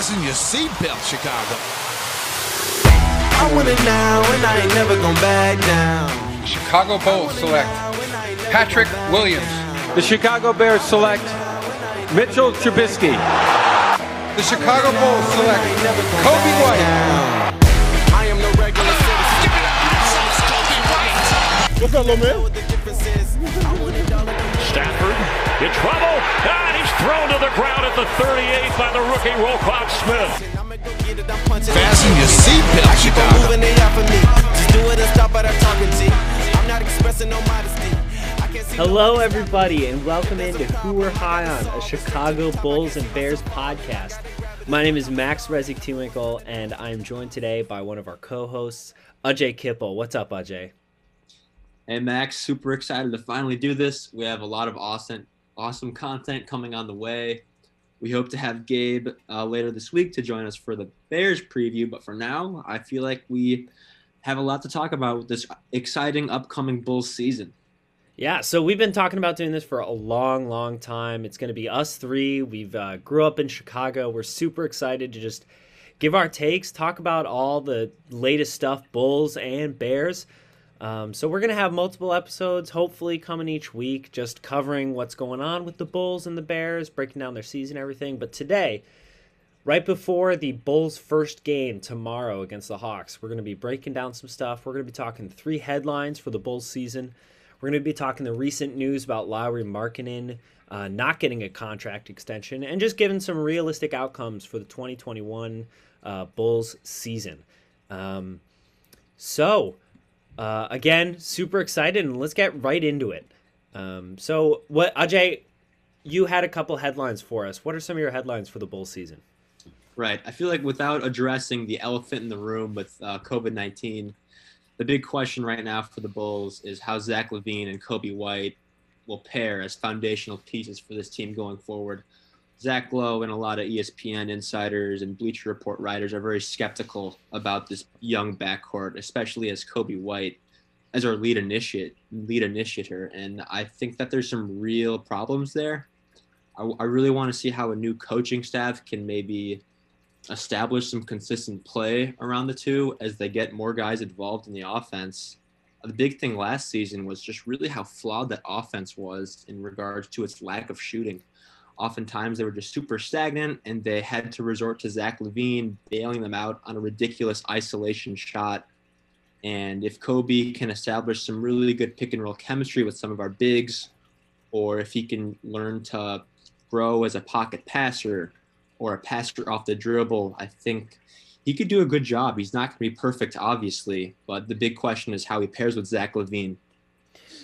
Fasten your seatbelt, Chicago. I want it now, and I ain't never gonna back down. Chicago Bulls select Patrick Williams. The Chicago Bears select Mitchell Trubisky. The Chicago Bulls select Coby White. I am no regular citizen. What's up, little man? What the difference is, I want it all again. Stafford in trouble. And thrown to the ground at the 38 by the rookie Roquan Smith. I'ma go get it, I'm punching. Fasten your seatbelt, Keep on moving, they out for me. Just do it and stop at our talking G. I'm not expressing no modesty. I can't see Hello, everybody, and welcome into Who We're High On, a Chicago Bulls and Bears podcast. My name is Max Rezik Tewinkle, and I am joined today by one of our co-hosts, Ajay Kipple. What's up, Ajay? Hey Max, super excited to finally do this. We have a lot of awesome, awesome content coming on the way. We hope to have Gabe uh, later this week to join us for the Bears preview. But for now, I feel like we have a lot to talk about with this exciting upcoming Bulls season. Yeah, so we've been talking about doing this for a long, long time. It's going to be us three. We've uh, grew up in Chicago. We're super excited to just give our takes, talk about all the latest stuff, Bulls and Bears. Um, so we're going to have multiple episodes, hopefully coming each week, just covering what's going on with the Bulls and the Bears, breaking down their season, everything. But today, right before the Bulls' first game tomorrow against the Hawks, we're going to be breaking down some stuff. We're going to be talking three headlines for the Bulls season. We're going to be talking the recent news about Lauri Markkanen uh, not getting a contract extension and just giving some realistic outcomes for the 2021 uh, Bulls season. Um, so, uh, again, super excited, and let's get right into it. Um, so, what Ajay, you had a couple headlines for us. What are some of your headlines for the Bulls season? Right. I feel like without addressing the elephant in the room with uh, COVID 19, the big question right now for the Bulls is how Zach LaVine and Coby White will pair as foundational pieces for this team going forward. Zach Lowe and a lot of ESPN insiders and Bleacher Report writers are very skeptical about this young backcourt, especially as Coby White as our lead initiate lead initiator. And I think that there's some real problems there. I, I really want to see how a new coaching staff can maybe establish some consistent play around the two as they get more guys involved in the offense. The big thing last season was just really how flawed that offense was in regards to its lack of shooting. Oftentimes they were just super stagnant and they had to resort to Zach LaVine bailing them out on a ridiculous isolation shot. And if Coby can establish some really good pick and roll chemistry with some of our bigs, or if he can learn to grow as a pocket passer or a passer off the dribble, I think he could do a good job. He's not going to be perfect, obviously, but the big question is how he pairs with Zach LaVine.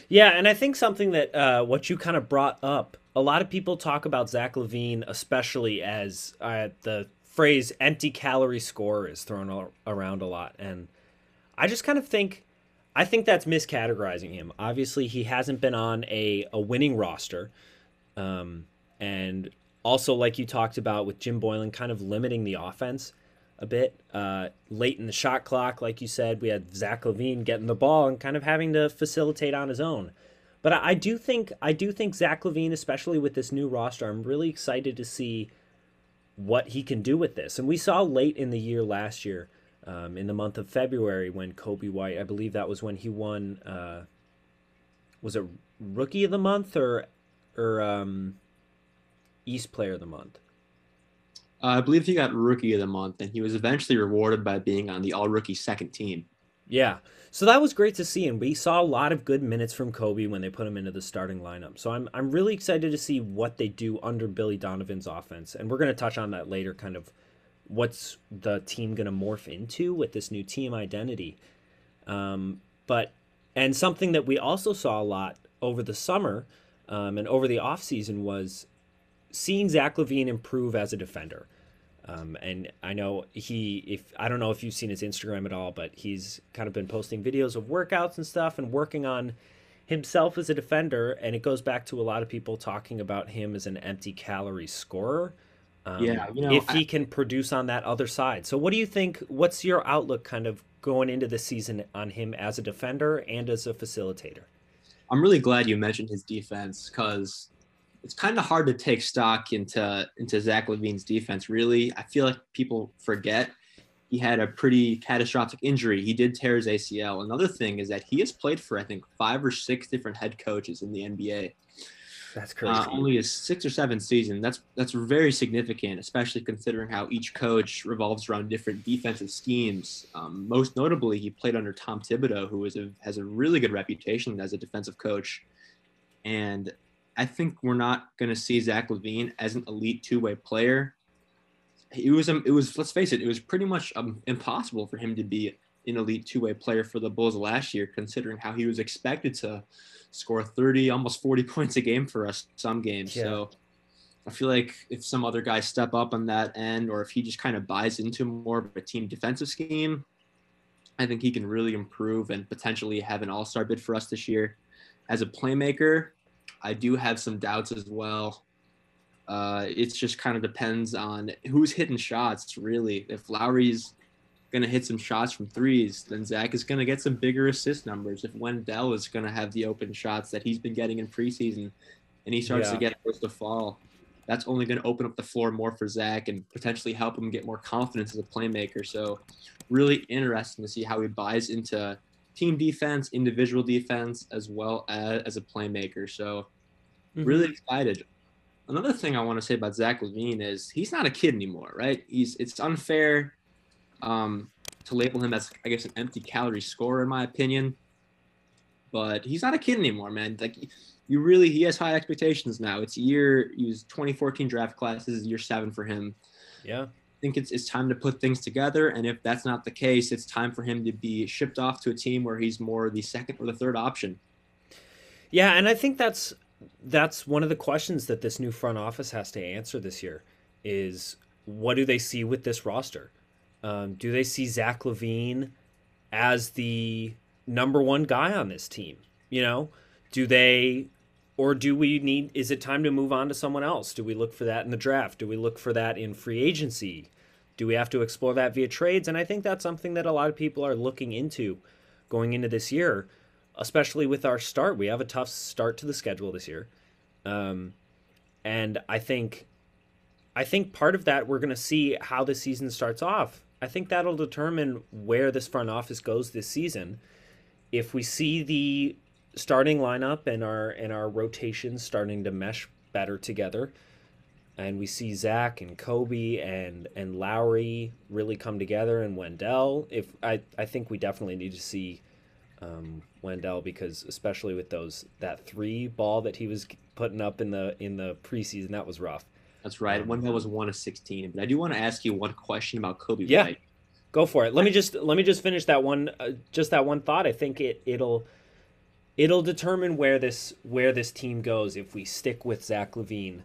Yeah, and I think something that uh, what you kind of brought up, a lot of people talk about Zach LaVine, especially as uh, the phrase empty calorie score is thrown around a lot. And I just kind of think, I think that's miscategorizing him. Obviously, he hasn't been on a, a winning roster. Um, and also, like you talked about with Jim Boylan, kind of limiting the offense a bit. Uh, late in the shot clock, like you said, we had Zach LaVine getting the ball and kind of having to facilitate on his own. But I, I do think I do think Zach LaVine, especially with this new roster, I'm really excited to see what he can do with this. And we saw late in the year last year, um, in the month of February, when Coby White, I believe that was when he won. Uh, was it Rookie of the Month or or um, East Player of the Month? Uh, I believe he got Rookie of the Month, and he was eventually rewarded by being on the All Rookie second team. Yeah. So that was great to see, and we saw a lot of good minutes from Coby when they put him into the starting lineup. So I'm I'm really excited to see what they do under Billy Donovan's offense, and we're going to touch on that later. Kind of what's the team going to morph into with this new team identity. Um, but and something that we also saw a lot over the summer um, and over the offseason was seeing Zach LaVine improve as a defender. Um, and I know he, if I don't know if you've seen his Instagram at all, but he's kind of been posting videos of workouts and stuff and working on himself as a defender. And it goes back to a lot of people talking about him as an empty calorie scorer. Um, Yeah, you know, if he I- can produce on that other side. So, what do you think? What's your outlook kind of going into the season on him as a defender and as a facilitator? I'm really glad you mentioned his defense because it's kind of hard to take stock into into Zach LaVine's defense. Really, I feel like people forget he had a pretty catastrophic injury. He did tear his ACL. Another thing is that he has played for I think five or six different head coaches in the NBA. That's crazy. Uh, only his six or seven season. That's that's very significant, especially considering how each coach revolves around different defensive schemes. Um, most notably, he played under Tom Thibodeau, who is a, has a really good reputation as a defensive coach. And I think we're not going to see Zach LaVine as an elite two-way player. It was um, it was let's face it, it was pretty much um, impossible for him to be an elite two-way player for the Bulls last year, considering how he was expected to score 30, almost 40 points a game for us some games. Yeah. So I feel like if some other guys step up on that end, or if he just kind of buys into more of a team defensive scheme, I think he can really improve and potentially have an all-star bid for us this year. As a playmaker, I do have some doubts as well. Uh, it just kind of depends on who's hitting shots, really. If Lauri's going to hit some shots from threes, then Zach is going to get some bigger assist numbers. If Wendell is going to have the open shots that he's been getting in preseason and he starts Yeah. to get close to fall, that's only going to open up the floor more for Zach and potentially help him get more confidence as a playmaker. So, really interesting to see how he buys into team defense, individual defense, as well as, as a playmaker. So, Mhm. really excited. Another thing I want to say about Zach LaVine is he's not a kid anymore, right? He's it's unfair um, to label him as I guess an empty calorie scorer in my opinion, but he's not a kid anymore, man. Like you really, he has high expectations now. It's year he was 2014 draft class. This is year seven for him. yeah. Think it's it's time to put things together, and if that's not the case, it's time for him to be shipped off to a team where he's more the second or the third option. Yeah, and I think that's that's one of the questions that this new front office has to answer this year is what do they see with this roster? Um, do they see Zach LaVine as the number one guy on this team? You know, do they, or do we need? Is it time to move on to someone else? Do we look for that in the draft? Do we look for that in free agency? Do we have to explore that via trades? And I think that's something that a lot of people are looking into going into this year especially with our start. We have a tough start to the schedule this year, um, and I think, I think part of that we're going to see how the season starts off. I think that'll determine where this front office goes this season. If we see the starting lineup and our and our rotations starting to mesh better together, and we see Zach and Coby and and Lauri really come together and Wendell, if I I think we definitely need to see um, Wendell because especially with those that three ball that he was putting up in the in the preseason that was rough. That's right. Um, Wendell was one of 16. But I do want to ask you one question about Coby Yeah. White. Go for it. Let me just let me just finish that one uh, just that one thought. I think it it'll it'll determine where this where this team goes if we stick with Zach LaVine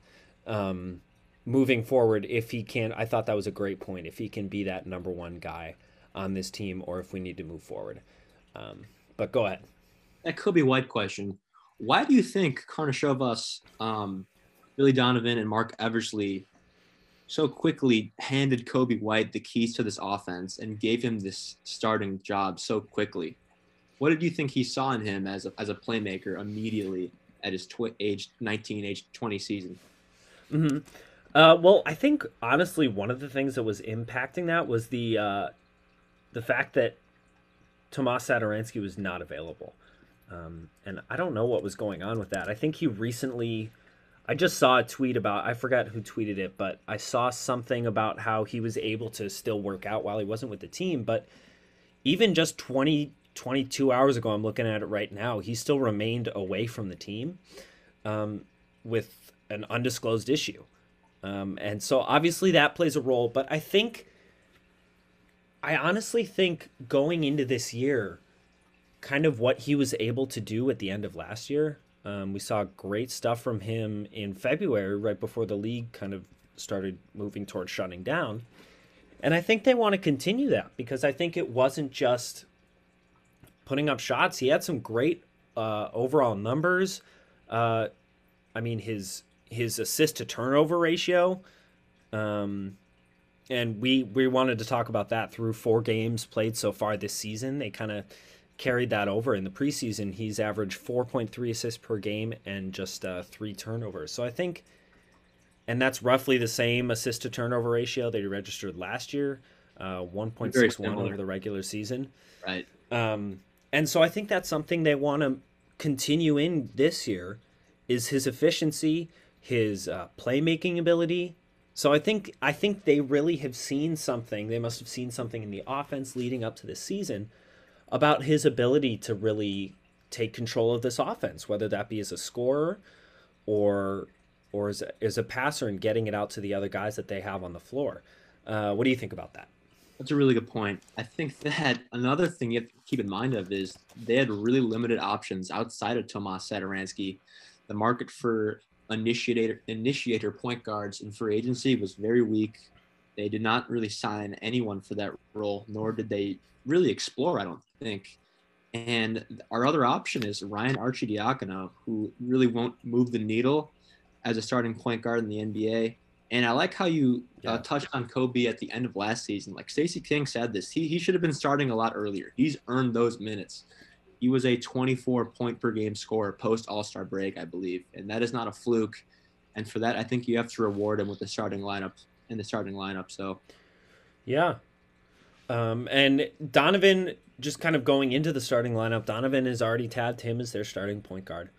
um, moving forward. If he can, I thought that was a great point. If he can be that number one guy on this team, or if we need to move forward. Um, but go ahead. That could Coby White question. Why do you think Karnisovas, um, Billy Donovan, and Marc Eversley so quickly handed Coby White the keys to this offense and gave him this starting job so quickly? What did you think he saw in him as a, as a playmaker immediately at his tw- age 19, age 20 season? hmm Uh, well, I think honestly, one of the things that was impacting that was the uh, the fact that Tomas Satoransky was not available, um, and I don't know what was going on with that. I think he recently. I just saw a tweet about I forgot who tweeted it, but I saw something about how he was able to still work out while he wasn't with the team. But even just 20, 22 hours ago, I'm looking at it right now, he still remained away from the team um, with an undisclosed issue. Um, and so obviously that plays a role, but I think, I honestly think going into this year, kind of what he was able to do at the end of last year, um, we saw great stuff from him in February, right before the league kind of started moving towards shutting down. And I think they want to continue that because I think it wasn't just putting up shots. He had some great uh, overall numbers. Uh, I mean, his his assist to turnover ratio, um, and we we wanted to talk about that through four games played so far this season. They kind of carried that over in the preseason. He's averaged 4.3 assists per game and just uh, three turnovers. So I think, and that's roughly the same assist to turnover ratio that he registered last year, uh, 1.61 over the regular season. Right. Um, and so I think that's something they want to continue in this year is his efficiency, his uh, playmaking ability. So I think I think they really have seen something. They must have seen something in the offense leading up to this season about his ability to really take control of this offense, whether that be as a scorer or or as a, as a passer and getting it out to the other guys that they have on the floor. Uh, what do you think about that? That's a really good point. I think that another thing you have to keep in mind of is they had really limited options outside of Tomas Satoransky. The market for initiator initiator point guards in free agency was very weak. They did not really sign anyone for that role, nor did they really explore. I don't think. And our other option is Ryan Arcidiacono, who really won't move the needle as a starting point guard in the NBA. And I like how you uh, touched on Coby at the end of last season. Like Stacey King said this, he, he should have been starting a lot earlier. He's earned those minutes. He was a 24 point per game scorer post All Star break, I believe. And that is not a fluke. And for that, I think you have to reward him with the starting lineup in the starting lineup. So, yeah. Um, and Donovan, just kind of going into the starting lineup, Donovan has already tabbed him as their starting point guard.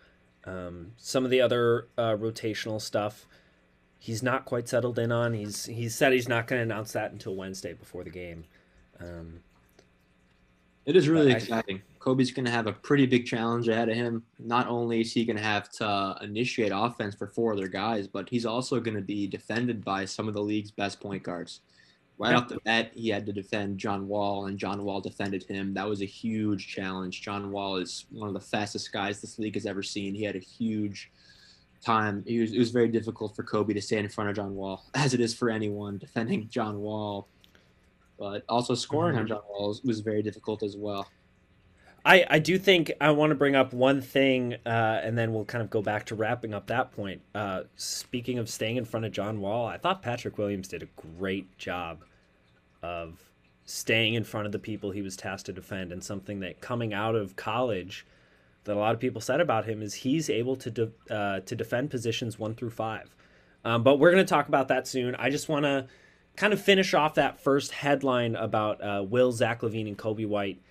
Um, some of the other uh, rotational stuff, he's not quite settled in on. He's he said he's not going to announce that until Wednesday before the game. Um, it is really exciting. Coby's going to have a pretty big challenge ahead of him. Not only is he going to have to initiate offense for four other guys, but he's also going to be defended by some of the league's best point guards. Right off the bat, he had to defend John Wall, and John Wall defended him. That was a huge challenge. John Wall is one of the fastest guys this league has ever seen. He had a huge time. It was, it was very difficult for Coby to stand in front of John Wall, as it is for anyone defending John Wall. But also scoring mm-hmm. on John Wall was very difficult as well. I, I do think I want to bring up one thing, uh, and then we'll kind of go back to wrapping up that point. Uh, speaking of staying in front of John Wall, I thought Patrick Williams did a great job of staying in front of the people he was tasked to defend, and something that coming out of college that a lot of people said about him is he's able to de- uh, to defend positions one through five. Um, but we're going to talk about that soon. I just want to kind of finish off that first headline about uh, will Zach LaVine, and Coby White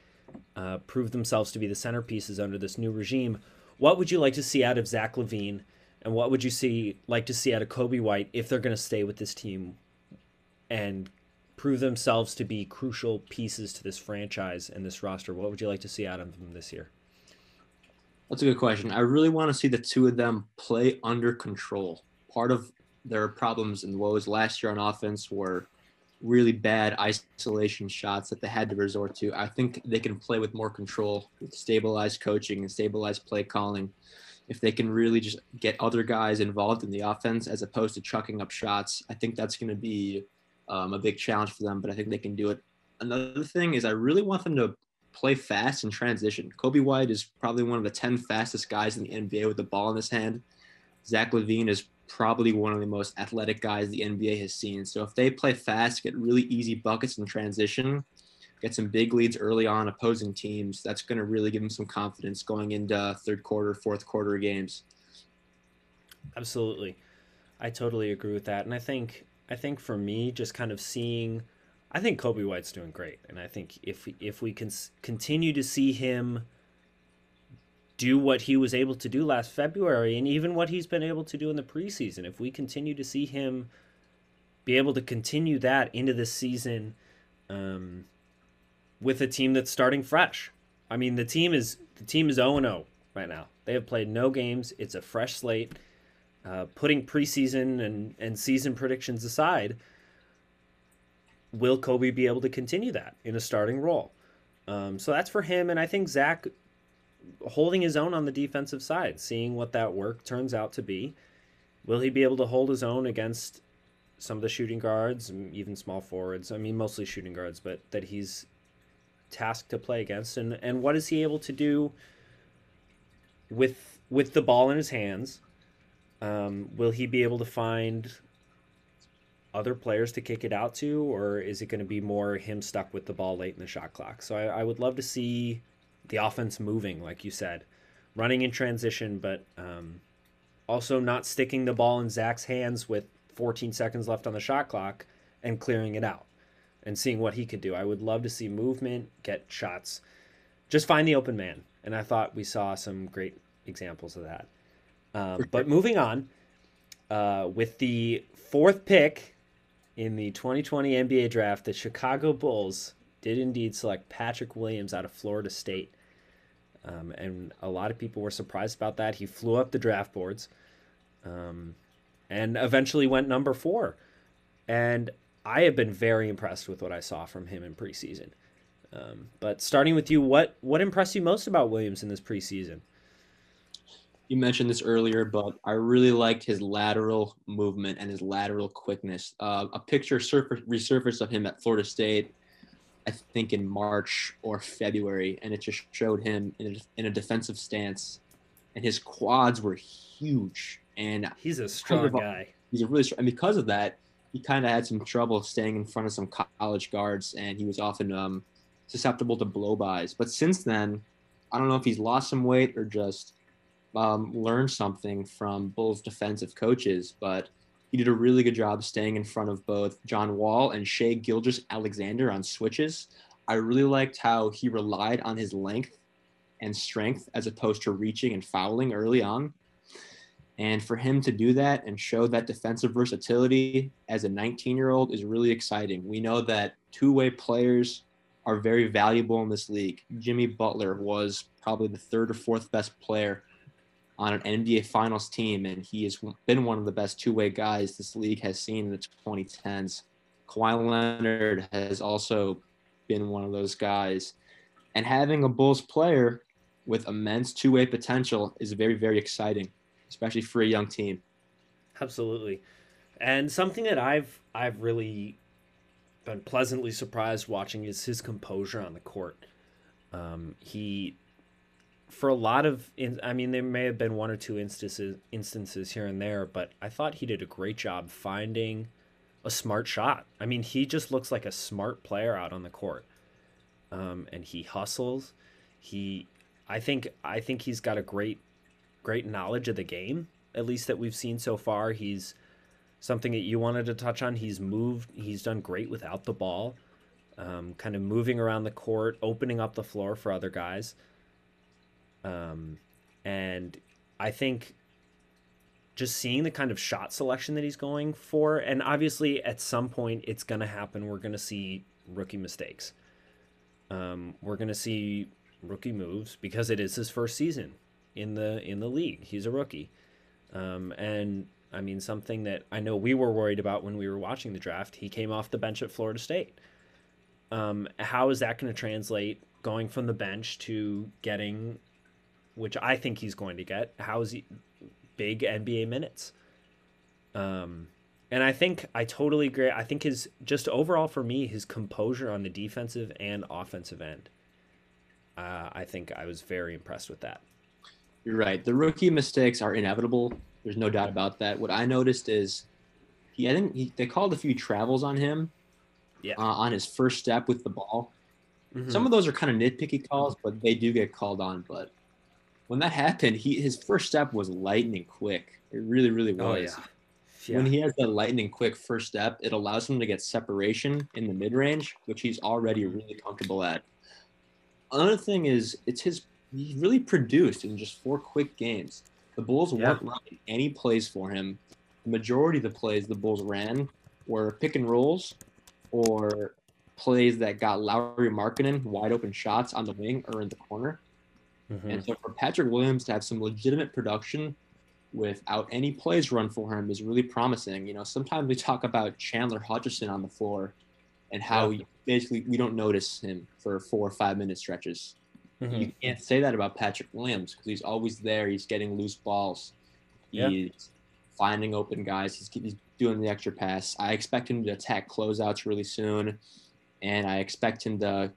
uh, prove themselves to be the centerpieces under this new regime. What would you like to see out of Zach LaVine, and what would you see like to see out of Coby White if they're going to stay with this team and prove themselves to be crucial pieces to this franchise and this roster? What would you like to see out of them this year? That's a good question. I really want to see the two of them play under control. Part of their problems and woes last year on offense were really bad isolation shots that they had to resort to. I think they can play with more control, with stabilized coaching and stabilized play calling. If they can really just get other guys involved in the offense as opposed to chucking up shots, I think that's going to be um, a big challenge for them. But I think they can do it. Another thing is I really want them to play fast in transition. Coby White is probably one of the 10 fastest guys in the NBA with the ball in his hand. Zach LaVine is probably one of the most athletic guys the NBA has seen. So if they play fast, get really easy buckets in transition, get some big leads early on opposing teams, that's going to really give them some confidence going into third quarter, fourth quarter games. Absolutely. I totally agree with that. And I think I think for me just kind of seeing I think Coby White's doing great and I think if if we can continue to see him do what he was able to do last February and even what he's been able to do in the preseason. If we continue to see him be able to continue that into this season um, with a team that's starting fresh. I mean, the team is the team is 0 0 right now. They have played no games. It's a fresh slate. Uh, putting preseason and, and season predictions aside, will Coby be able to continue that in a starting role? Um, so that's for him. And I think Zach holding his own on the defensive side, seeing what that work turns out to be. Will he be able to hold his own against some of the shooting guards, even small forwards? I mean, mostly shooting guards, but that he's tasked to play against, and and what is he able to do with with the ball in his hands? Um, will he be able to find other players to kick it out to, or is it going to be more him stuck with the ball late in the shot clock? So I, I would love to see the offense moving, like you said, running in transition, but um, also not sticking the ball in Zach's hands with 14 seconds left on the shot clock and clearing it out and seeing what he could do. I would love to see movement, get shots, just find the open man. And I thought we saw some great examples of that. Um, but moving on, uh, with the fourth pick in the 2020 NBA draft, the Chicago Bulls did indeed select Patrick Williams out of Florida State. Um, and a lot of people were surprised about that. He flew up the draft boards um, and eventually went number four. And I have been very impressed with what I saw from him in preseason. Um, but starting with you, what what impressed you most about Williams in this preseason? You mentioned this earlier, but I really liked his lateral movement and his lateral quickness. Uh, a picture surface, resurfaced of him at Florida State, I think in March or February, and it just showed him in a, in a defensive stance, and his quads were huge. And he's a strong kind of, guy. He's a really strong, and because of that, he kind of had some trouble staying in front of some college guards, and he was often um, susceptible to blow blowbys. But since then, I don't know if he's lost some weight or just um, learned something from Bulls defensive coaches, but he did a really good job staying in front of both John Wall and Shai Gilgeous-Alexander on switches. I really liked how he relied on his length and strength as opposed to reaching and fouling early on. And for him to do that and show that defensive versatility as a 19 year old is really exciting. We know that two way players are very valuable in this league. Jimmy Butler was probably the third or fourth best player on an NBA Finals team, and he has been one of the best two way guys this league has seen in the 2010s. Kawhi Leonard has also been one of those guys. And having a Bulls player with immense two way potential is very, very exciting especially for a young team. Absolutely. And something that I've I've really been pleasantly surprised watching is his composure on the court. Um, he, for a lot of, I mean, there may have been one or two instances instances here and there, but I thought he did a great job finding a smart shot. I mean, he just looks like a smart player out on the court, um, and he hustles. He, I think, I think he's got a great great knowledge of the game, at least that we've seen so far. He's something that you wanted to touch on. He's moved, he's done great without the ball, um, kind of moving around the court, opening up the floor for other guys. Um, and I think just seeing the kind of shot selection that he's going for, and obviously at some point it's going to happen. We're going to see rookie mistakes. Um, we're going to see rookie moves because it is his first season in the in the league. He's a rookie, um, and I mean something that I know we were worried about when we were watching the draft. He came off the bench at Florida State. Um, how is that going to translate going from the bench to getting, which I think he's going to get? How is he big NBA minutes? Um, and I think I totally agree. I think his just overall for me, his composure on the defensive and offensive end. Uh, I think I was very impressed with that. You're right. The rookie mistakes are inevitable. There's no doubt about that. What I noticed is he, I think he, they called a few travels on him. Yeah. Uh, on his first step with the ball. Mm-hmm. Some of those are kind of nitpicky calls, but they do get called on. But when that happened, he his first step was lightning quick. It really, really oh, was. Oh, yeah. Yeah. When he has that lightning quick first step, it allows him to get separation in the mid range, which he's already really comfortable at. Another thing is it's his he really produced in just four quick games. The Bulls weren't running any plays for him. The majority of the plays the Bulls ran were pick and rolls or plays that got Lauri Markkanen wide open shots on the wing or in the corner. Mm-hmm. And so for Patrick Williams to have some legitimate production without any plays run for him is really promising. You know, sometimes we talk about Chandler Hutchison on the floor and how yeah. basically we don't notice him for four or five minute stretches. Mm-hmm. You can't say that about Patrick Williams because he's always there. He's getting loose balls. Yeah. He's finding open guys. He's, he's doing the extra pass. I expect him to attack closeouts really soon, and I expect him to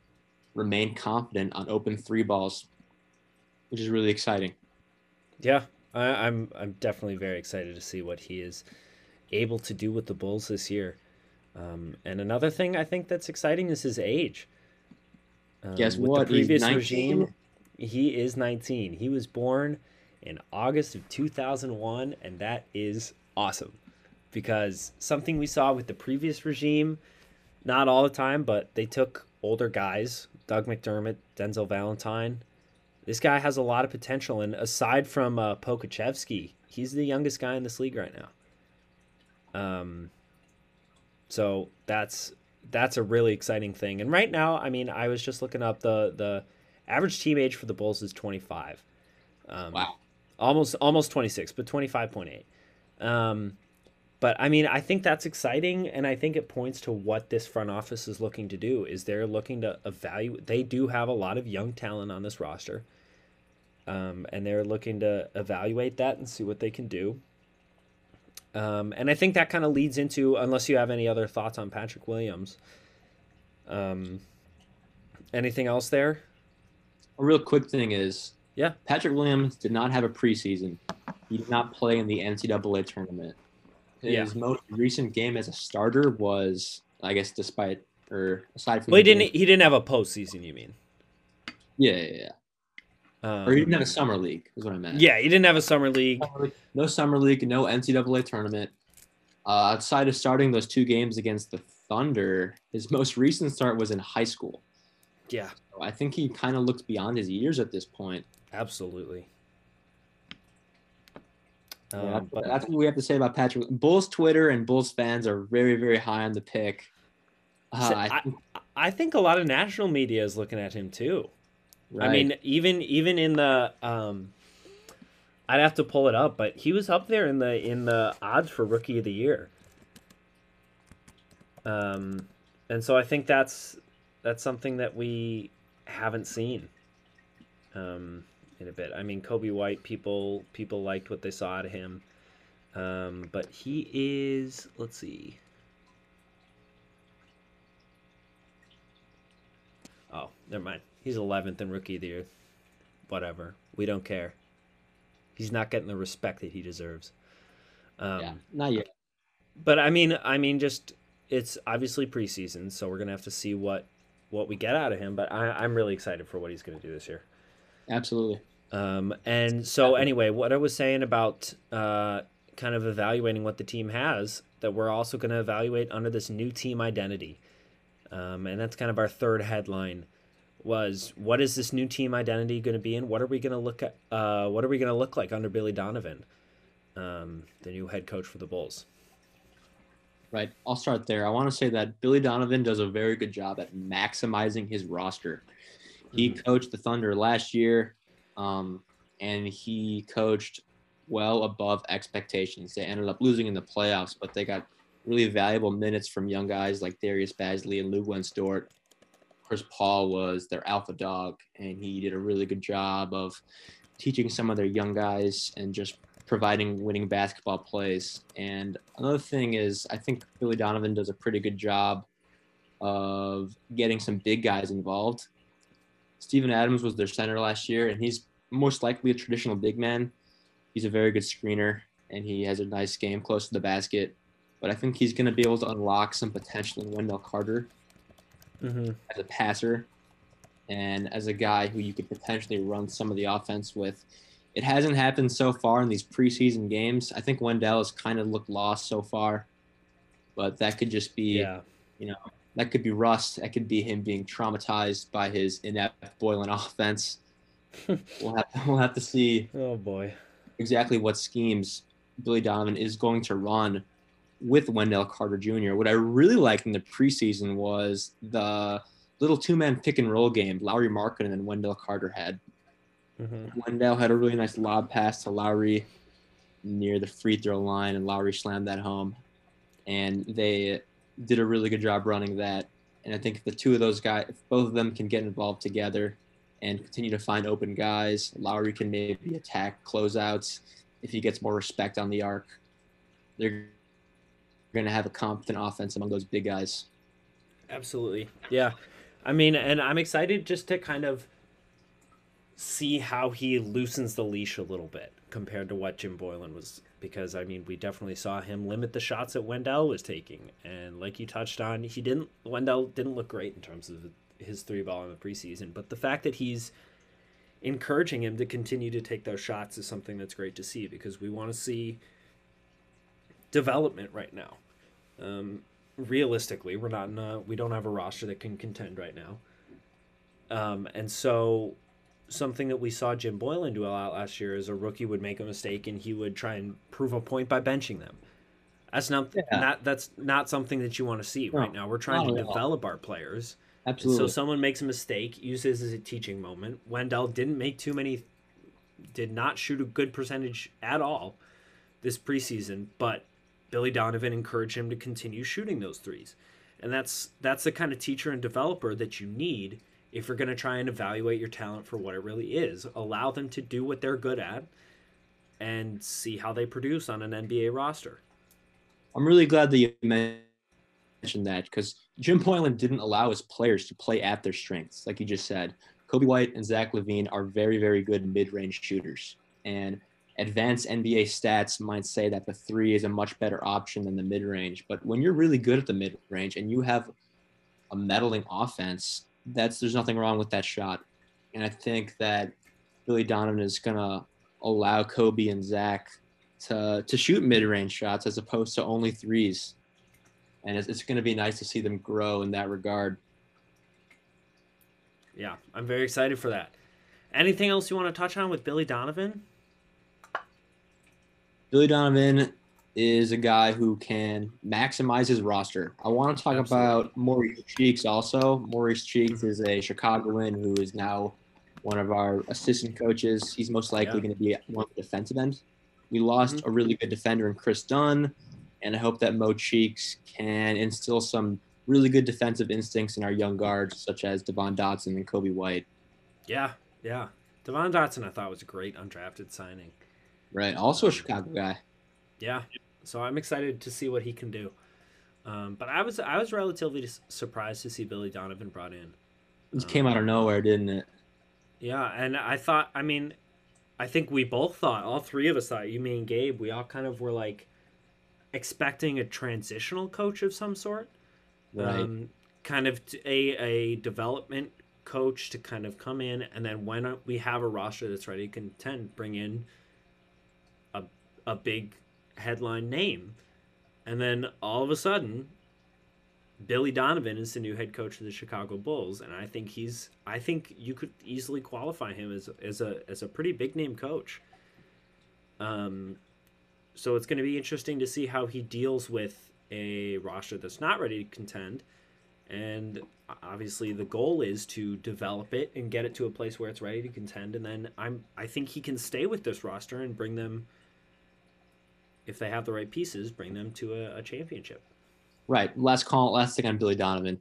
remain confident on open three balls, which is really exciting. Yeah, I, I'm I'm definitely very excited to see what he is able to do with the Bulls this year. Um, and another thing I think that's exciting is his age. Um, Guess what? The previous regime, He is 19. He was born in August of 2001, and that is awesome because something we saw with the previous regime, not all the time, but they took older guys, Doug McDermott, Denzel Valentine. This guy has a lot of potential, and aside from uh, Pokusevski, he's the youngest guy in this league right now. Um, so that's that's a really exciting thing. And right now, I mean, I was just looking up the the average team age for the Bulls is 25. Um, Wow. almost almost 26 but 25.8 um, but i mean i think that's exciting and i think it points to what this front office is looking to do is they're looking to evaluate they do have a lot of young talent on this roster um, and they're looking to evaluate that and see what they can do um, and i think that kind of leads into unless you have any other thoughts on patrick williams um, anything else there A real quick thing is yeah Patrick Williams did not have a preseason. He did not play in the NCAA tournament. His Yeah. most recent game as a starter was, I guess, despite or aside from. well he didn't he didn't have a postseason you mean Yeah, yeah, yeah. Um, Or he didn't have a summer league. Is what I meant. Yeah, he didn't have a summer league. No summer league, no NCAA tournament. Uh, outside of starting those two games against the Thunder, his most recent start was in high school. Yeah, So I think he kind of looked beyond his years at this point. absolutely. Yeah, Um, that's, but that's what we have to say about Patrick. Bulls Twitter and Bulls fans are very, very high on the pick. Uh, I- I think a lot of national media is looking at him too. I mean, even even in the um, I'd have to pull it up, but he was up there in the in the odds for rookie of the year. Um, and so I think that's that's something that we haven't seen. Um, in a bit. I mean, Coby White people people liked what they saw out of him. Um, but he is let's see. Oh, never mind. He's 11th in rookie of the year. Whatever. We don't care. He's not getting the respect that he deserves. Um, yeah, not yet. but I mean, I mean, just it's obviously preseason, so we're gonna have to see what what we get out of him. But I, I'm really excited for what he's gonna do this year. Absolutely. Um, and so anyway, what I was saying about uh, kind of evaluating what the team has, that we're also going to evaluate under this new team identity, um, and that's kind of our third headline. Was what is this new team identity going to be, and what are we going to look at? Uh, what are we going to look like under Billy Donovan, um, the new head coach for the Bulls? Right. I'll start there. I want to say that Billy Donovan does a very good job at maximizing his roster. He coached the Thunder last year, um, and he coached well above expectations. They ended up losing in the playoffs, but they got really valuable minutes from young guys like Darius Bazley and Lu Dort. Chris Paul was their alpha dog, and he did a really good job of teaching some of their young guys and just providing winning basketball plays. And another thing is, I think Billy Donovan does a pretty good job of getting some big guys involved. Steven Adams was their center last year, and he's most likely a traditional big man. He's a very good screener, and he has a nice game close to the basket. But I think he's going to be able to unlock some potential in Wendell Carter Mm-hmm. as a passer and as a guy who you could potentially run some of the offense with. It hasn't happened so far in these preseason games. I think Wendell has kind of looked lost so far, but that could just be, Yeah. you know, that could be rust. That could be him being traumatized by his inept Boylan offense. we'll have we'll have to see Oh boy. exactly what schemes Billy Donovan is going to run with Wendell Carter Jr. What I really liked in the preseason was the little two-man pick and roll game Lauri Markkanen and then Wendell Carter had. Mm-hmm. Wendell had a really nice lob pass to Lauri near the free throw line, and Lauri slammed that home. And they did a really good job running that. And I think the two of those guys, if both of them can get involved together and continue to find open guys, Lauri can maybe attack closeouts if he gets more respect on the arc. They're going to have a competent offense among those big guys. Absolutely. Yeah. I mean, and I'm excited just to kind of see how he loosens the leash a little bit compared to what Jim Boylan was because I mean, we definitely saw him limit the shots that Wendell was taking and like you touched on, he didn't Wendell didn't look great in terms of his three ball in the preseason, but the fact that he's encouraging him to continue to take those shots is something that's great to see because we want to see development right now. Um, realistically, we're not in a, we don't have a roster that can contend right now. Um, and so something that we saw Jim Boylan do a lot last year is a rookie would make a mistake and he would try and prove a point by benching them. That's not, Yeah. not that's not something that you want to see No, right now. We're trying to all. develop our players. And Absolutely. So someone makes a mistake, uses as a teaching moment. Wendell didn't make too many, did not shoot a good percentage at all this preseason, but Billy Donovan encouraged him to continue shooting those threes. And that's that's the kind of teacher and developer that you need if you're going to try and evaluate your talent for what it really is. Allow them to do what they're good at and see how they produce on an NBA roster. I'm really glad that you mentioned that because Jim Boylan didn't allow his players to play at their strengths, like you just said. Coby White and Zach LaVine are very, very good mid-range shooters, and advanced NBA stats might say that the three is a much better option than the mid-range. But when you're really good at the mid-range and you have a meddling offense, that's there's nothing wrong with that shot. And I think that Billy Donovan is gonna allow Coby and Zach to to shoot mid-range shots as opposed to only threes. And it's, it's to be nice to see them grow in that regard. Yeah, I'm very excited for that. Anything else you want to touch on with Billy Donovan? Billy Donovan is a guy who can maximize his roster. I want to talk Absolutely. about Maurice Cheeks also. Maurice Cheeks is a Chicagoan who is now one of our assistant coaches. He's most likely Yeah. going to be one of the defensive end. We lost mm-hmm. a really good defender in Kris Dunn, and I hope that Mo Cheeks can instill some really good defensive instincts in our young guards, such as Devon Dotson and Coby White. Yeah, yeah. Devon Dotson, I thought was a great undrafted signing. Right. Also a Chicago guy. Yeah, so I'm excited to see what he can do. Um, but I was I was relatively surprised to see Billy Donovan brought in. This came out of nowhere, didn't it? Yeah, and I thought, I mean, I think we both thought, all three of us thought, you, me, and Gabe, we all kind of were like expecting a transitional coach of some sort. Right. Um, kind of a a development coach to kind of come in, and then when we have a roster that's ready to contend, bring in a, big headline name. And then all of a sudden, Billy Donovan is the new head coach of the Chicago Bulls, and I think he's I think you could easily qualify him as as a as a pretty big name coach. Um, so it's going to be interesting to see how he deals with a roster that's not ready to contend, and obviously the goal is to develop it and get it to a place where it's ready to contend, and then I'm I think he can stay with this roster and bring them. If they have the right pieces, bring them to a, a championship. Right. Last call. Last thing on Billy Donovan.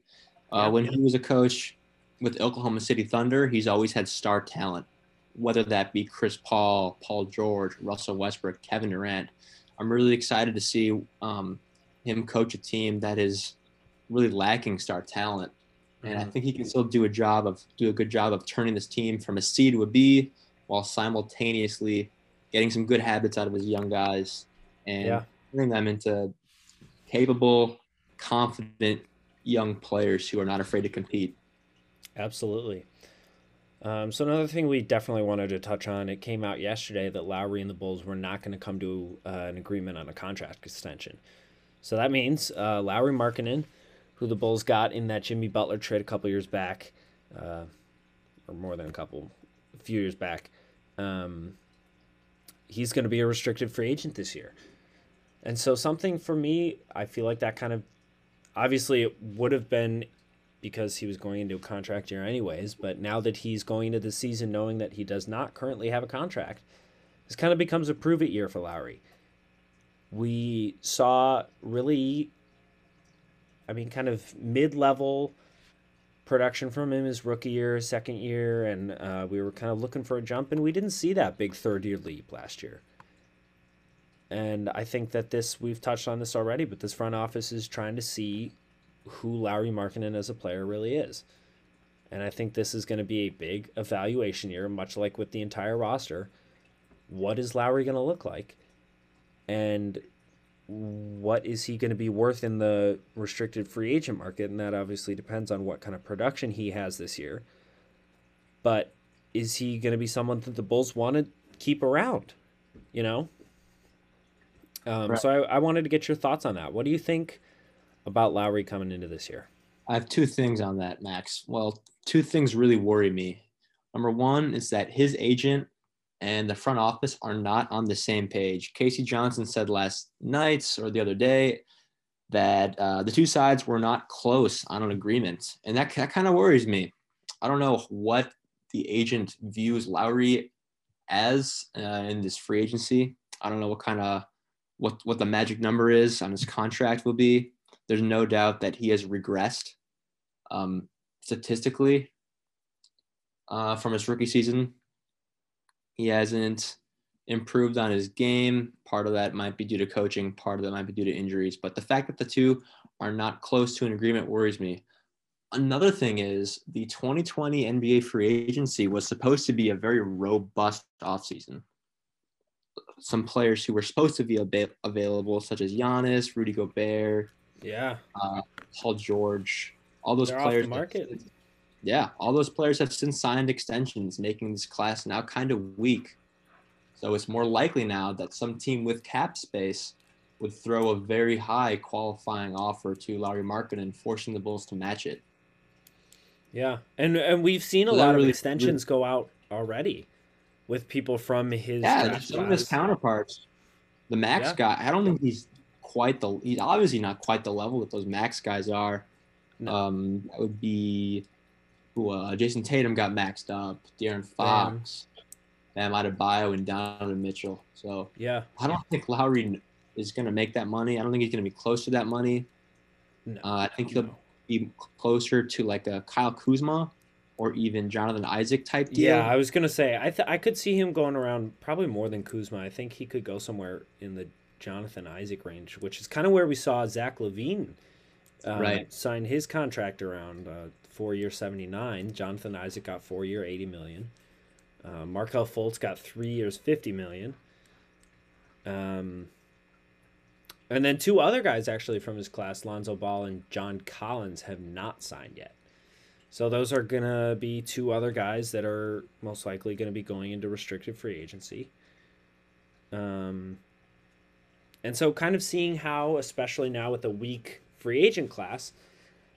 Uh, Yeah. when he was a coach with Oklahoma City Thunder, he's always had star talent, whether that be Chris Paul, Paul George, Russell Westbrook, Kevin Durant. I'm really excited to see um, him coach a team that is really lacking star talent, and I Mhm. think he can still do a job of do a good job of turning this team from a C to a B, while simultaneously getting some good habits out of his young guys and Yeah. turning them into capable, confident young players who are not afraid to compete. Absolutely. Um, so another thing we definitely wanted to touch on, it came out yesterday that Lauri and the Bulls were not going to come to uh, an agreement on a contract extension. So that means uh, Lauri Markkanen, who the Bulls got in that Jimmy Butler trade a couple years back, uh, or more than a couple, a few years back, um, he's going to be a restricted free agent this year. And so something for me, I feel like that kind of, obviously it would have been because he was going into a contract year anyways. But now that he's going into the season knowing that he does not currently have a contract, this kind of becomes a prove it year for Lauri. We saw really, I mean, kind of mid level production from him his rookie year, second year, and uh, we were kind of looking for a jump, and we didn't see that big third year leap last year. And I think that this, we've touched on this already, but this front office is trying to see who Lauri Markkanen as a player really is. And I think this is going to be a big evaluation year, much like with the entire roster. What is Lauri going to look like? And what is he going to be worth in the restricted free agent market? And that obviously depends on what kind of production he has this year. But is he going to be someone that the Bulls want to keep around? You know. Um, Right. So I, I wanted to get your thoughts on that. What do you think about Lauri coming into this year? I have two things on that, Max. Well, two things really worry me. Number one is that his agent and the front office are not on the same page. K.C. Johnson said last night or the other day that uh, the two sides were not close on an agreement, and that, that kind of worries me. I don't know what the agent views Lauri as uh, in this free agency. I don't know what kind of what what the magic number is on his contract will be. There's no doubt that he has regressed um, statistically uh, from his rookie season. He hasn't improved on his game. Part of that might be due to coaching, part of that might be due to injuries. But the fact that the two are not close to an agreement worries me. Another thing is the 2020 NBA free agency was supposed to be a very robust offseason. Some players who were supposed to be ab- available, such as Giannis, Rudy Gobert, Yeah, uh, Paul George, all those They're players. market. yeah, all those players have since signed extensions, making this class now kind of weak. So it's more likely now that some team with cap space would throw a very high qualifying offer to Lauri Markkanen and forcing the Bulls to match it. yeah, and and we've seen a So lot of really- extensions go out already with people from his Yeah, some of his counterparts. The Max Yeah. guy, I don't think he's quite the. He's obviously not quite the level that those Max guys are. No. Um, that would be who uh, Jayson Tatum got maxed up, De'Aaron Fox, Bam Adebayo, and Donovan Mitchell. So Yeah, I don't think Lauri is going to make that money. I don't think he's going to be close to that money. no, Uh, I think he'll be closer to like a Kyle Kuzma or even Jonathan Isaac type deal. Yeah, I was gonna say I th- I could see him going around probably more than Kuzma. I think he could go somewhere in the Jonathan Isaac range, which is kind of where we saw Zach LaVine um, Right. sign his contract around uh, four year seventy nine. Jonathan Isaac got four year eighty million. Uh, Markelle Fultz got three years fifty million. Um, and then two other guys actually from his class, Lonzo Ball and John Collins, have not signed yet. So those are gonna be two other guys that are most likely gonna be going into restricted free agency. Um, and so kind of seeing how, especially now with the weak free agent class,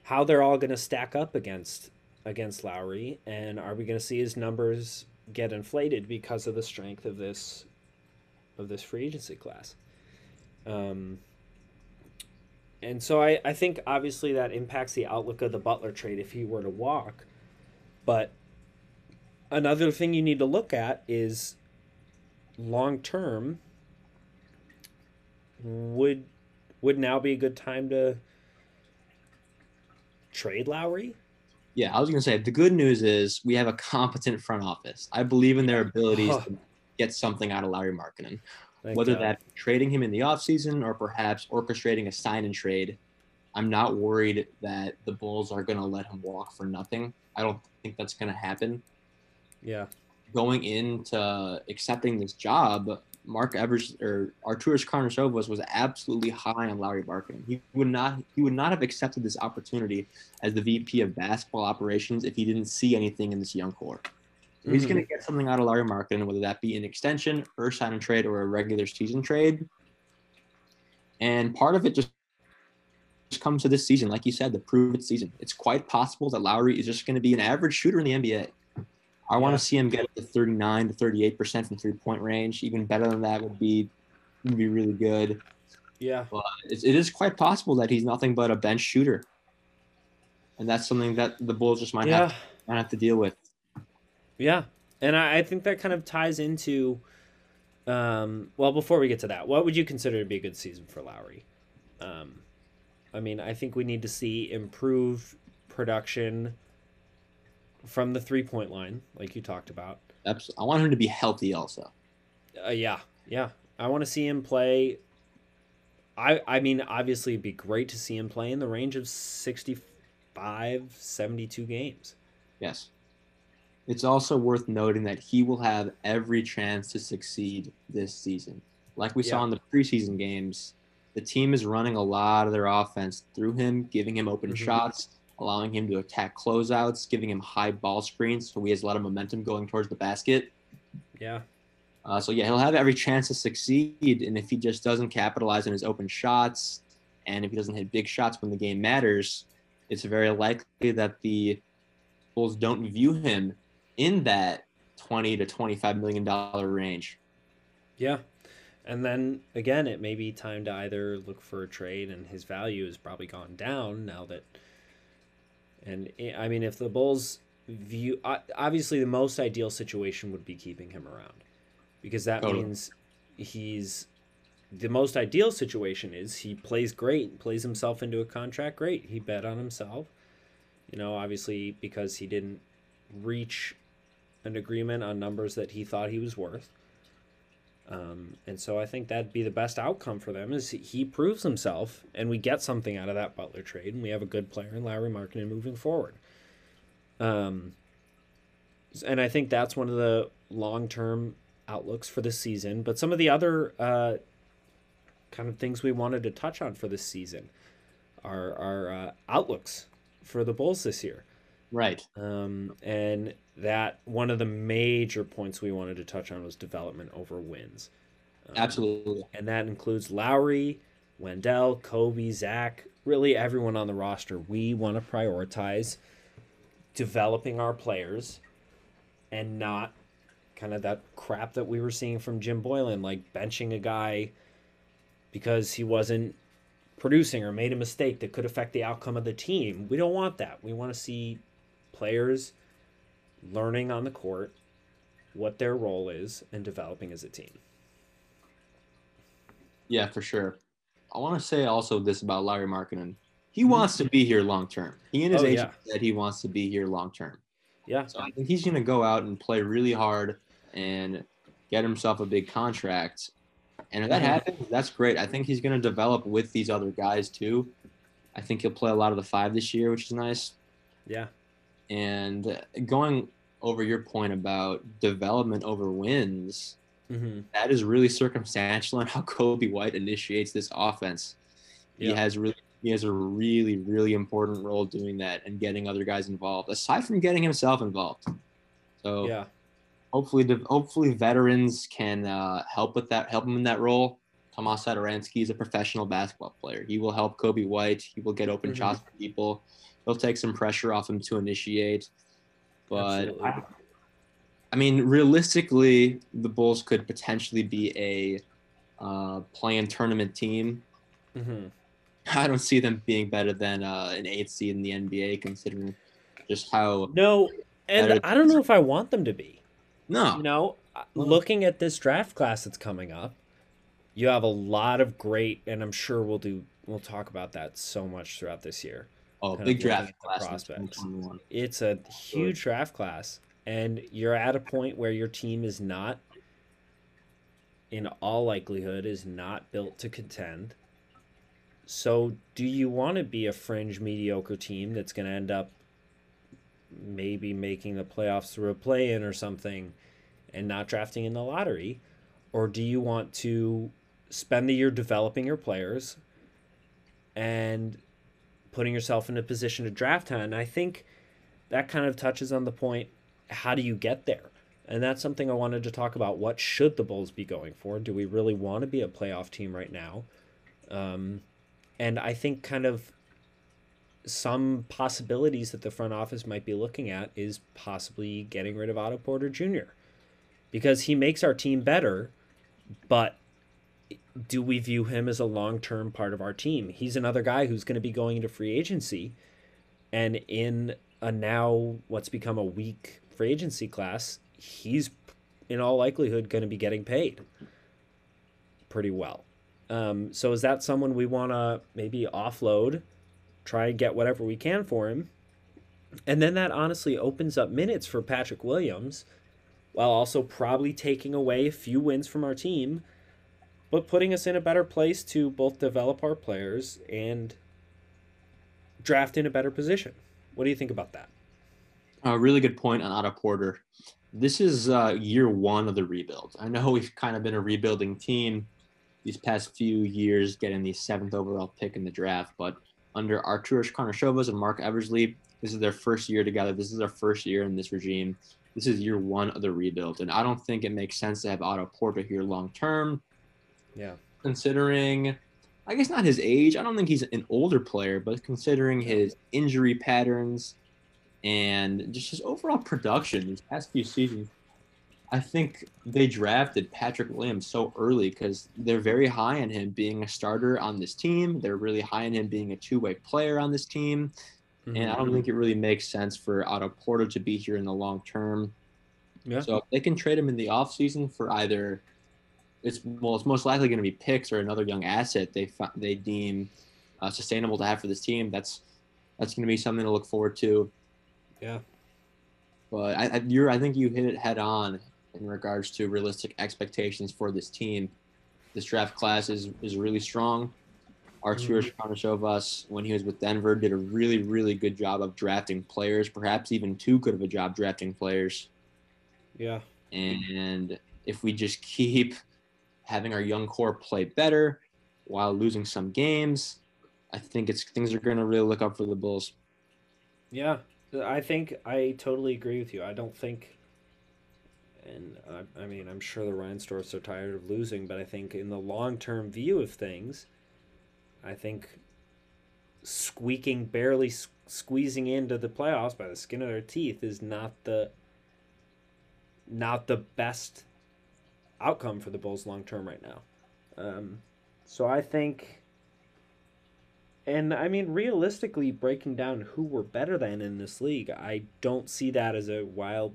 how they're all gonna stack up against against Lauri, and are we gonna see his numbers get inflated because of the strength of this of this free agency class? Um, and so I, I think obviously that impacts the outlook of the Butler trade if he were to walk. But another thing you need to look at is long term would would now be a good time to trade Lauri? Yeah, I was going to say the good news is we have a competent front office. I believe in their abilities to get something out of Lauri Markkanen, Like, whether uh, that trading him in the offseason or perhaps orchestrating a sign and trade. I'm not worried that the Bulls are going to let him walk for nothing. I don't think that's going to happen. yeah, Going into accepting this job, Mark Evers or Arturas Karnisovas was absolutely high on Lauri Markkanen. He would not he would not have accepted this opportunity as the VP of basketball operations if he didn't see anything in this young core. So he's going to mm-hmm. get something out of Lauri Markkanen, whether that be an extension, or sign and trade, or a regular season trade. And part of it just just comes to this season, like you said, the prove it season. It's quite possible that Lauri is just going to be an average shooter in the NBA. I want to see him get to 39 to 38 percent from three point range. Even better than that would be would be really good. yeah, It's, it is quite possible that he's nothing but a bench shooter, and that's something that the Bulls just might yeah. have might have to deal with. Yeah, and I, I think that kind of ties into. Um, well, before we get to that, what would you consider to be a good season for Lauri? Um, I mean, I think we need to see improved production from the three point line, like you talked about. Abs- I want him to be healthy also. Uh, yeah, yeah. I want to see him play. I I mean, obviously, it'd be great to see him play in the range of 65, 72 games. Yes. It's also worth noting that he will have every chance to succeed this season. Like we saw in the preseason games, the team is running a lot of their offense through him, giving him open Mhm. shots, allowing him to attack closeouts, giving him high ball screens, so he has a lot of momentum going towards the basket. Yeah. Uh, so yeah, he'll have every chance to succeed, and if he just doesn't capitalize on his open shots, and if he doesn't hit big shots when the game matters, it's very likely that the Bulls don't view him in that twenty to twenty-five million dollar range. Yeah. And then again, it may be time to either look for a trade, and his value has probably gone down now that. And I mean, if the Bulls view, obviously, the most ideal situation would be keeping him around, because that Totally. means he's. The most ideal situation is he plays great, plays himself into a contract. Great, he bet on himself. You know, obviously because he didn't reach an agreement on numbers that he thought he was worth. Um, and so I think that'd be the best outcome for them is he proves himself and we get something out of that Butler trade and we have a good player in Lauri Markkanen moving forward. Um, and I think that's one of the long-term outlooks for this season. But some of the other uh, kind of things we wanted to touch on for this season are our uh, outlooks for the Bulls this year. Right. Um, and that one of the major points we wanted to touch on was development over wins. Um, Absolutely. And that includes Lauri, Wendell, Coby, Zach, really everyone on the roster. We want to prioritize developing our players and not kind of that crap that we were seeing from Jim Boylan, like benching a guy because he wasn't producing or made a mistake that could affect the outcome of the team. We don't want that. We want to see players learning on the court what their role is and developing as a team. Yeah, for sure. I want to say also this about Lauri Markkanen. He Mhm. wants to be here long term. He and his Oh, agent yeah. said he wants to be here long term. Yeah. So I think he's going to go out and play really hard and get himself a big contract. And if that Mhm. happens, that's great. I think he's going to develop with these other guys too. I think he'll play a lot of the five this year, which is nice. Yeah. And going over your point about development over wins, Mm-hmm. that is really circumstantial on how Coby White initiates this offense. He has really he has a really really important role doing that and getting other guys involved aside from getting himself involved. So Yeah. hopefully hopefully veterans can uh, help with that help him in that role. Tomas Satoransky is a professional basketball player. He will help Coby White. He will get open Mhm. shots for people. He'll take some pressure off him to initiate. But Absolutely. I, I mean, realistically, the Bulls could potentially be a uh, playing tournament team. Mm-hmm. I don't see them being better than uh, an eighth seed in the NBA, considering just how No, and I don't know if I want them to be. no. You know, uh, looking at this draft class that's coming up, you have a lot of great, and I'm sure we'll do. We'll talk about that so much throughout this year. Oh, kind big looking draft class prospects. It's a huge draft class, and you're at a point where your team is not, in all likelihood, is not built to contend. So, do you want to be a fringe mediocre team that's going to end up maybe making the playoffs through a play in or something and not drafting in the lottery? Or do you want to spend the year developing your players and putting yourself in a position to draft him. And I think that kind of touches on the point how do you get there? And that's something I wanted to talk about. What should the Bulls be going for? Do we really want to be a playoff team right now? Um, and I think kind of some possibilities that the front office might be looking at is possibly getting rid of Otto Porter Jr. because he makes our team better, but do we view him as a long term part of our team? He's another guy who's going to be going into free agency, and in a now what's become a weak free agency class, he's in all likelihood going to be getting paid pretty well. Um, so is that someone we want to maybe offload, try and get whatever we can for him, and then that honestly opens up minutes for Patrick Williams, while also probably taking away a few wins from our team, but putting us in a better place to both develop our players and draft in a better position. What do you think about that? A really good point on Otto Porter. This is uh, year one of the rebuild. I know we've kind of been a rebuilding team these past few years, getting the seventh overall pick in the draft, but under Arturas Karnisovas and Marc Eversley. This is their first year together. This is their first year in this regime. This is year one of the rebuild, and I don't think it makes sense to have Otto Porter here long term. Yeah. Considering, I guess not his age. I don't think he's an older player, but considering his injury patterns and just his overall production these past few seasons, I think they drafted Patrick Williams so early because they're very high on him being a starter on this team. They're really high on him being a two way player on this team. And I don't mm-hmm. think it really makes sense for Otto Porter to be here in the long term. Yeah. So if they can trade him in the offseason for either it's well, it's most likely going to be picks or another young asset they they deem uh, sustainable to have for this team. That's that's going to be something to look forward to. Yeah. But I, I, you're I think you hit it head on in regards to realistic expectations for this team. This draft class is is really strong. Arturas Karnisovas, when he was with Denver, did a really really good job of drafting players, perhaps even too good of a job drafting players. Yeah. And if we just keep having our young core play better while losing some games, I think it's things are going to really look up for the Bulls. Yeah, I think I totally agree with you. I don't think, and I, I mean, I'm sure the Reinsdorfs are tired of losing, but I think in the long term view of things, I think squeaking, barely squeezing into the playoffs by the skin of their teeth is not the not the best outcome for the Bulls long term right now. Um, so I think and I mean, realistically, breaking down who we're better than in this league, I don't see that as a wild,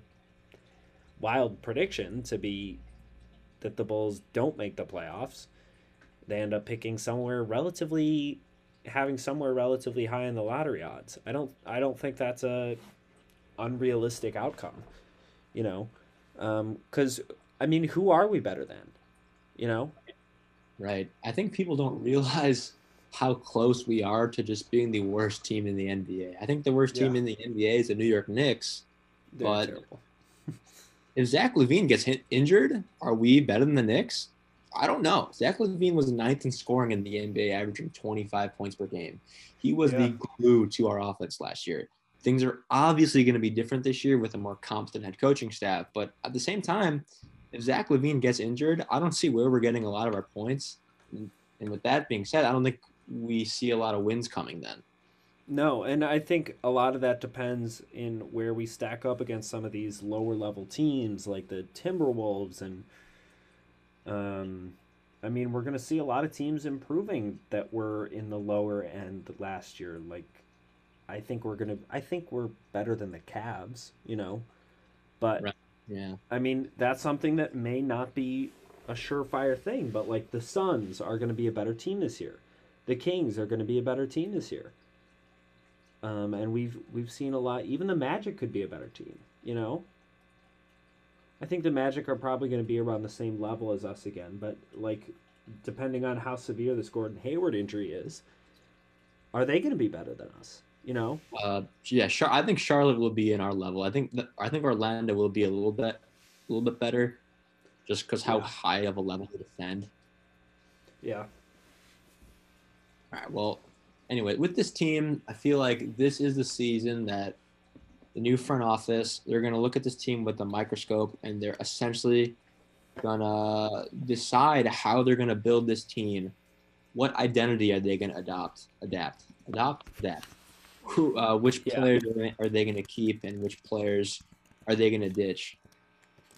wild prediction to be that the Bulls don't make the playoffs. They end up picking somewhere relatively, having somewhere relatively high in the lottery odds. I don't, I don't think that's a unrealistic outcome. You know, because I mean, who are we better than? You know, Right. I think people don't realize how close we are to just being the worst team in the NBA. I think the worst team Yeah. in the NBA is the New York Knicks. They're But- terrible. If Zach LaVine gets hit, injured, are we better than the Knicks? I don't know. Zach LaVine was ninth in scoring in the NBA, averaging 25 points per game. He was Yeah. the glue to our offense last year. Things are obviously going to be different this year with a more competent head coaching staff. But at the same time, if Zach LaVine gets injured, I don't see where we're getting a lot of our points. And and with that being said, I don't think we see a lot of wins coming then. No, and I think a lot of that depends in where we stack up against some of these lower level teams like the Timberwolves and um I mean, we're going to see a lot of teams improving that were in the lower end last year like I think we're going to I think we're better than the Cavs, you know. But Right. Yeah. I mean, that's something that may not be a surefire thing, but like the Suns are going to be a better team this year. The Kings are going to be a better team this year. Um, and we've we've seen a lot. Even the Magic could be a better team. You know. I think the Magic are probably going to be around the same level as us again, but like, depending on how severe this Gordon Hayward injury is, are they going to be better than us? You know. Uh, yeah, Char- I think Charlotte will be in our level. I think that, I think Orlando will be a little bit, a little bit better, just because how Yeah. high of a level to defend. Yeah. All right. Well, anyway, with this team, I feel like this is the season that the new front office they're going to look at this team with a microscope, and they're essentially gonna decide how they're going to build this team. What identity are they going to adopt? Adapt. Adopt. Adapt. Who? Uh, which players are they- are they going to keep, and which players are they going to ditch?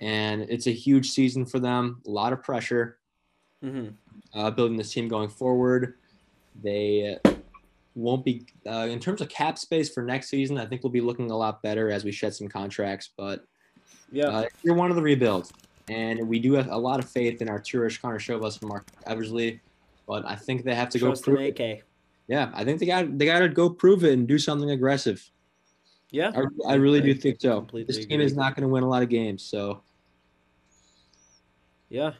And it's a huge season for them. A lot of pressure Mm-hmm. uh, building this team going forward. They won't be uh, in terms of cap space for next season. I think we'll be looking a lot better as we shed some contracts. But Yeah. uh, you're one of the rebuilds, and we do have a lot of faith in Arturas Karnisovas and Marc Eversley. But I think they have to go prove. AK. Yeah, I think they got they got to go prove it and do something aggressive. Yeah. I, I really do think so. completely This team agree. is not going to win a lot of games, so Yeah.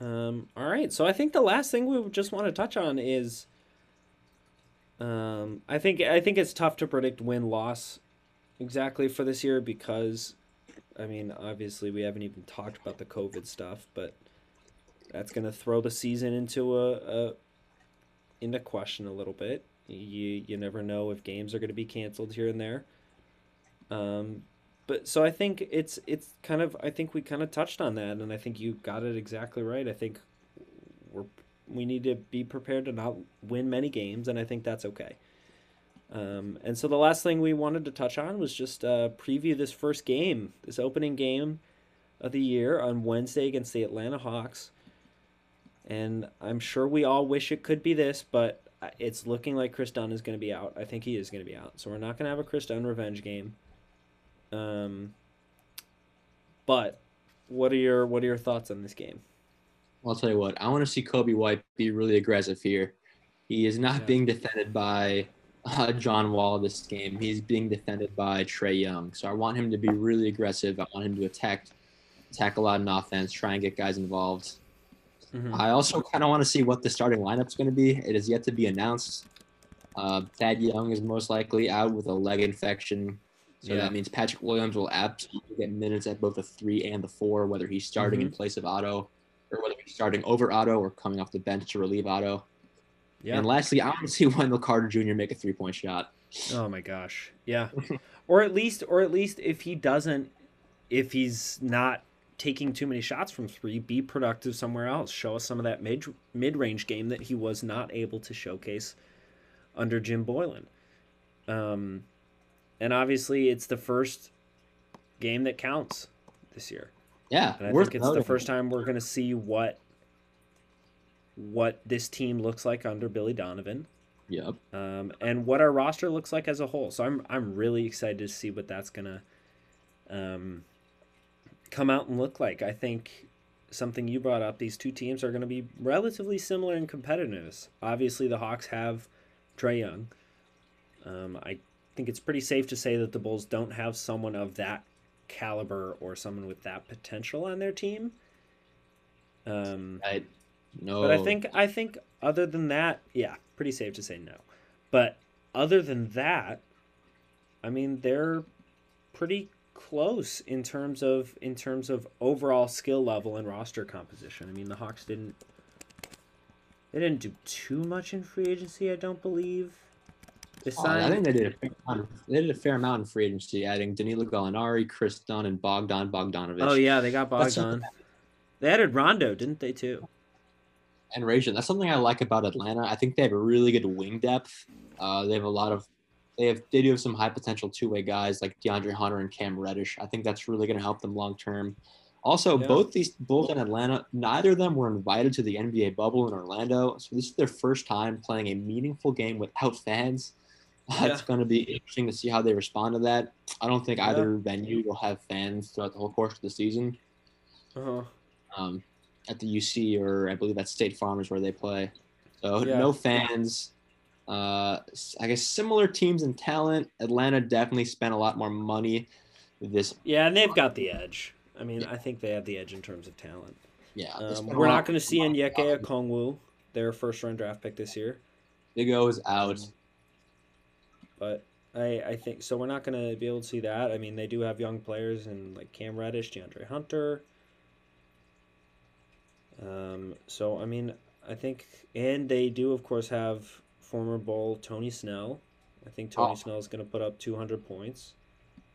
Um, all right. So I think the last thing we just want to touch on is um, I think I think it's tough to predict win loss exactly for this year because I mean obviously we haven't even talked about the COVID stuff, but that's gonna throw the season into a, a into question a little bit. You you never know if games are going to be canceled here and there. Um, but so I think it's it's kind of I think we kind of touched on that, and I think you got it exactly right. I think we're we need to be prepared to not win many games, and I think that's okay. Um, and so the last thing we wanted to touch on was just uh, preview this first game, this opening game of the year on Wednesday against the Atlanta Hawks. And I'm sure we all wish it could be this, but it's looking like Kris Dunn is going to be out. I think he is going to be out. So we're not going to have a Kris Dunn revenge game. Um, but what are your what are your thoughts on this game? Well, I'll tell you what. I want to see Coby White be really aggressive here. He is not Yeah. being defended by uh, John Wall this game. He's being defended by Trae Young. So I want him to be really aggressive. I want him to attack, attack a lot in offense, try and get guys involved. Mhm. I also kind of want to see what the starting lineup's going to be. It is yet to be announced. Uh, Thad Young is most likely out with a leg infection. So Yeah. that means Patrick Williams will absolutely get minutes at both the three and the four, whether he's starting Mm-hmm. in place of Otto or whether he's starting over Otto or coming off the bench to relieve Otto. Yeah. And lastly, I want to see Wendell Carter Jr. make a three point shot. Oh my gosh. Yeah. or at least or at least if he doesn't if he's not taking too many shots from 3, be productive somewhere else. Show us some of that mid mid-range game that he was not able to showcase under Jim Boylan. Um and obviously it's the first game that counts this year. Yeah, And I think it's the first time we're going to see what what this team looks like under Billy Donovan Yep. um, and what our roster looks like as a whole. So I'm I'm really excited to see what that's gonna um, come out and look like. I think something you brought up. These two teams are going to be relatively similar in competitiveness. Obviously, the Hawks have Trae Young. Um, I think it's pretty safe to say that the Bulls don't have someone of that caliber or someone with that potential on their team. Um, Right. No. but I think I think other than that, yeah, pretty safe to say no. But other than that, I mean they're pretty close in terms of in terms of overall skill level and roster composition. I mean the Hawks didn't they didn't do too much in free agency, I don't believe. They Oh, I think they did a fair amount. They did a fair amount in free agency, adding Danilo Gallinari, Kris Dunn, and Bogdan Bogdanovich. Oh yeah, they got Bogdan. They added Rondo, didn't they too? and Rajon. That's something I like about Atlanta. I think they have a really good wing depth. Uh, they have a lot of they have they do have some high potential two way guys like DeAndre Hunter and Cam Reddish. I think that's really going to help them long term. Also, Yeah. both these Bulls and Atlanta, neither of them were invited to the NBA bubble in Orlando, so this is their first time playing a meaningful game without fans. Uh, It's going to be interesting to see how they respond to that. I don't think Yeah. either venue will have fans throughout the whole course of the season Uh-huh. um, at the UC or I believe that's State Farm is where they play. So Yeah. no fans. Uh, I guess similar teams and talent. Atlanta definitely spent a lot more money this. Yeah, and they've got the edge. I mean, I think they have the edge in terms of talent. Yeah, Um, we're not going to see. Onyeka Okongwu, their first round draft pick this year, Big O is out. but I, I think so. We're not going to be able to see that. I mean, they do have young players and like Cam Reddish, DeAndre Hunter. Um, so I mean, I think, and they do of course have former Bull Tony Snell. I think Tony Oh. Snell is going to put up 200 points.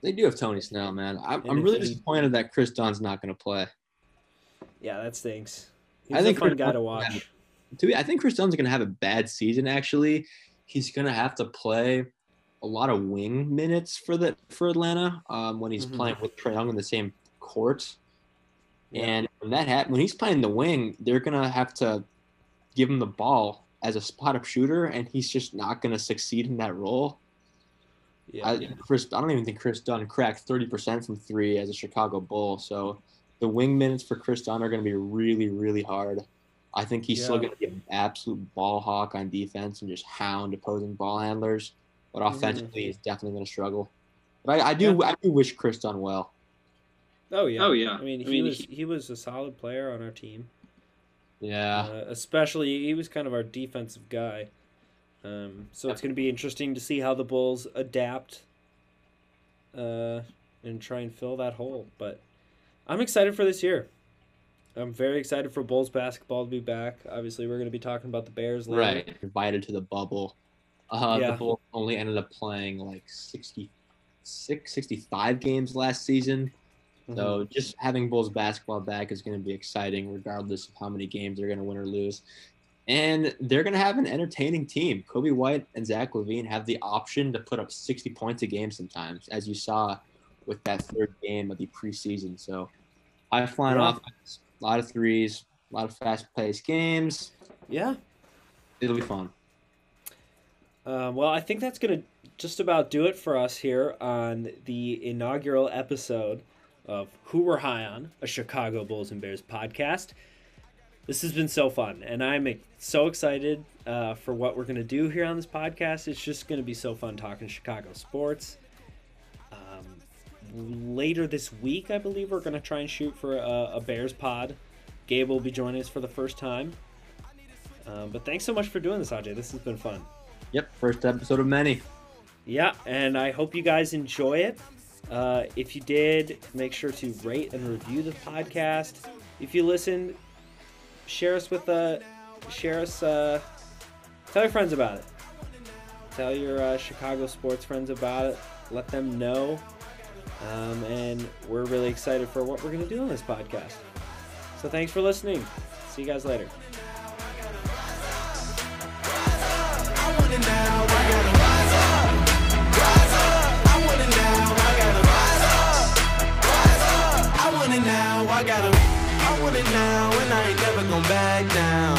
They do have Tony Snell, man. I'm, I'm really he- disappointed that Kris Dunn's not going to play. Yeah, that stinks. He's I think a fun Kris guy to watch. To be, I think Kris Dunn's going to have a bad season. Actually, he's going to have to play a lot of wing minutes for the for Atlanta um, when he's Mhm. playing with Trae Young in the same court. Yeah. And when that happens, when he's playing the wing, they're gonna have to give him the ball as a spot up shooter, and he's just not gonna succeed in that role. Yeah. I, Kris, I don't even think Kris Dunn cracked thirty percent from three as a Chicago Bull. So the wing minutes for Kris Dunn are gonna be really, really hard. I think he's still gonna be an absolute ball hawk on defense and just hound opposing ball handlers. But mm-hmm. offensively, he's definitely gonna struggle. But I, I do, I do wish Kris Dunn well. Oh yeah. Oh, yeah. I mean, I he mean, was he- he was a solid player on our team. Yeah. Uh, especially he was kind of our defensive guy. Um, so it's going to be interesting to see how the Bulls adapt uh, and try and fill that hole. But I'm excited for this year. I'm very excited for Bulls basketball to be back. Obviously, we're going to be talking about the Bears later. right invited to the bubble Uh, Yeah. The Bulls only ended up playing like 66, 65 games last season. Mm-hmm. So just having Bulls basketball back is going to be exciting, regardless of how many games they're going to win or lose. And they're going to have an entertaining team. Coby White and Zach LaVine have the option to put up 60 points a game sometimes, as you saw with that third game of the preseason. So high flying Yeah. offense, a lot of threes, a lot of fast paced games. Yeah. It'll be fun. Uh, well, I think that's going to just about do it for us here on the inaugural episode of Who We're High On, a Chicago Bulls and Bears podcast. This has been so fun, and I'm so excited uh, for what we're going to do here on this podcast. It's just going to be so fun talking Chicago sports. Um, later this week, I believe, we're going to try and shoot for a, a Bears pod. Gabe will be joining us for the first time. Um, but thanks so much for doing this, Ajay. This has been fun. Yep, first episode of many. Yeah, and I hope you guys enjoy it. Uh, if you did, make sure to rate and review the podcast. If you listened, share us with uh, share us. Uh, tell your friends about it. Tell your uh, Chicago sports friends about it. Let them know. Um, and we're really excited for what we're going to do on this podcast. So thanks for listening. See you guys later. I I gotta, I want it now, and I ain't never going back down.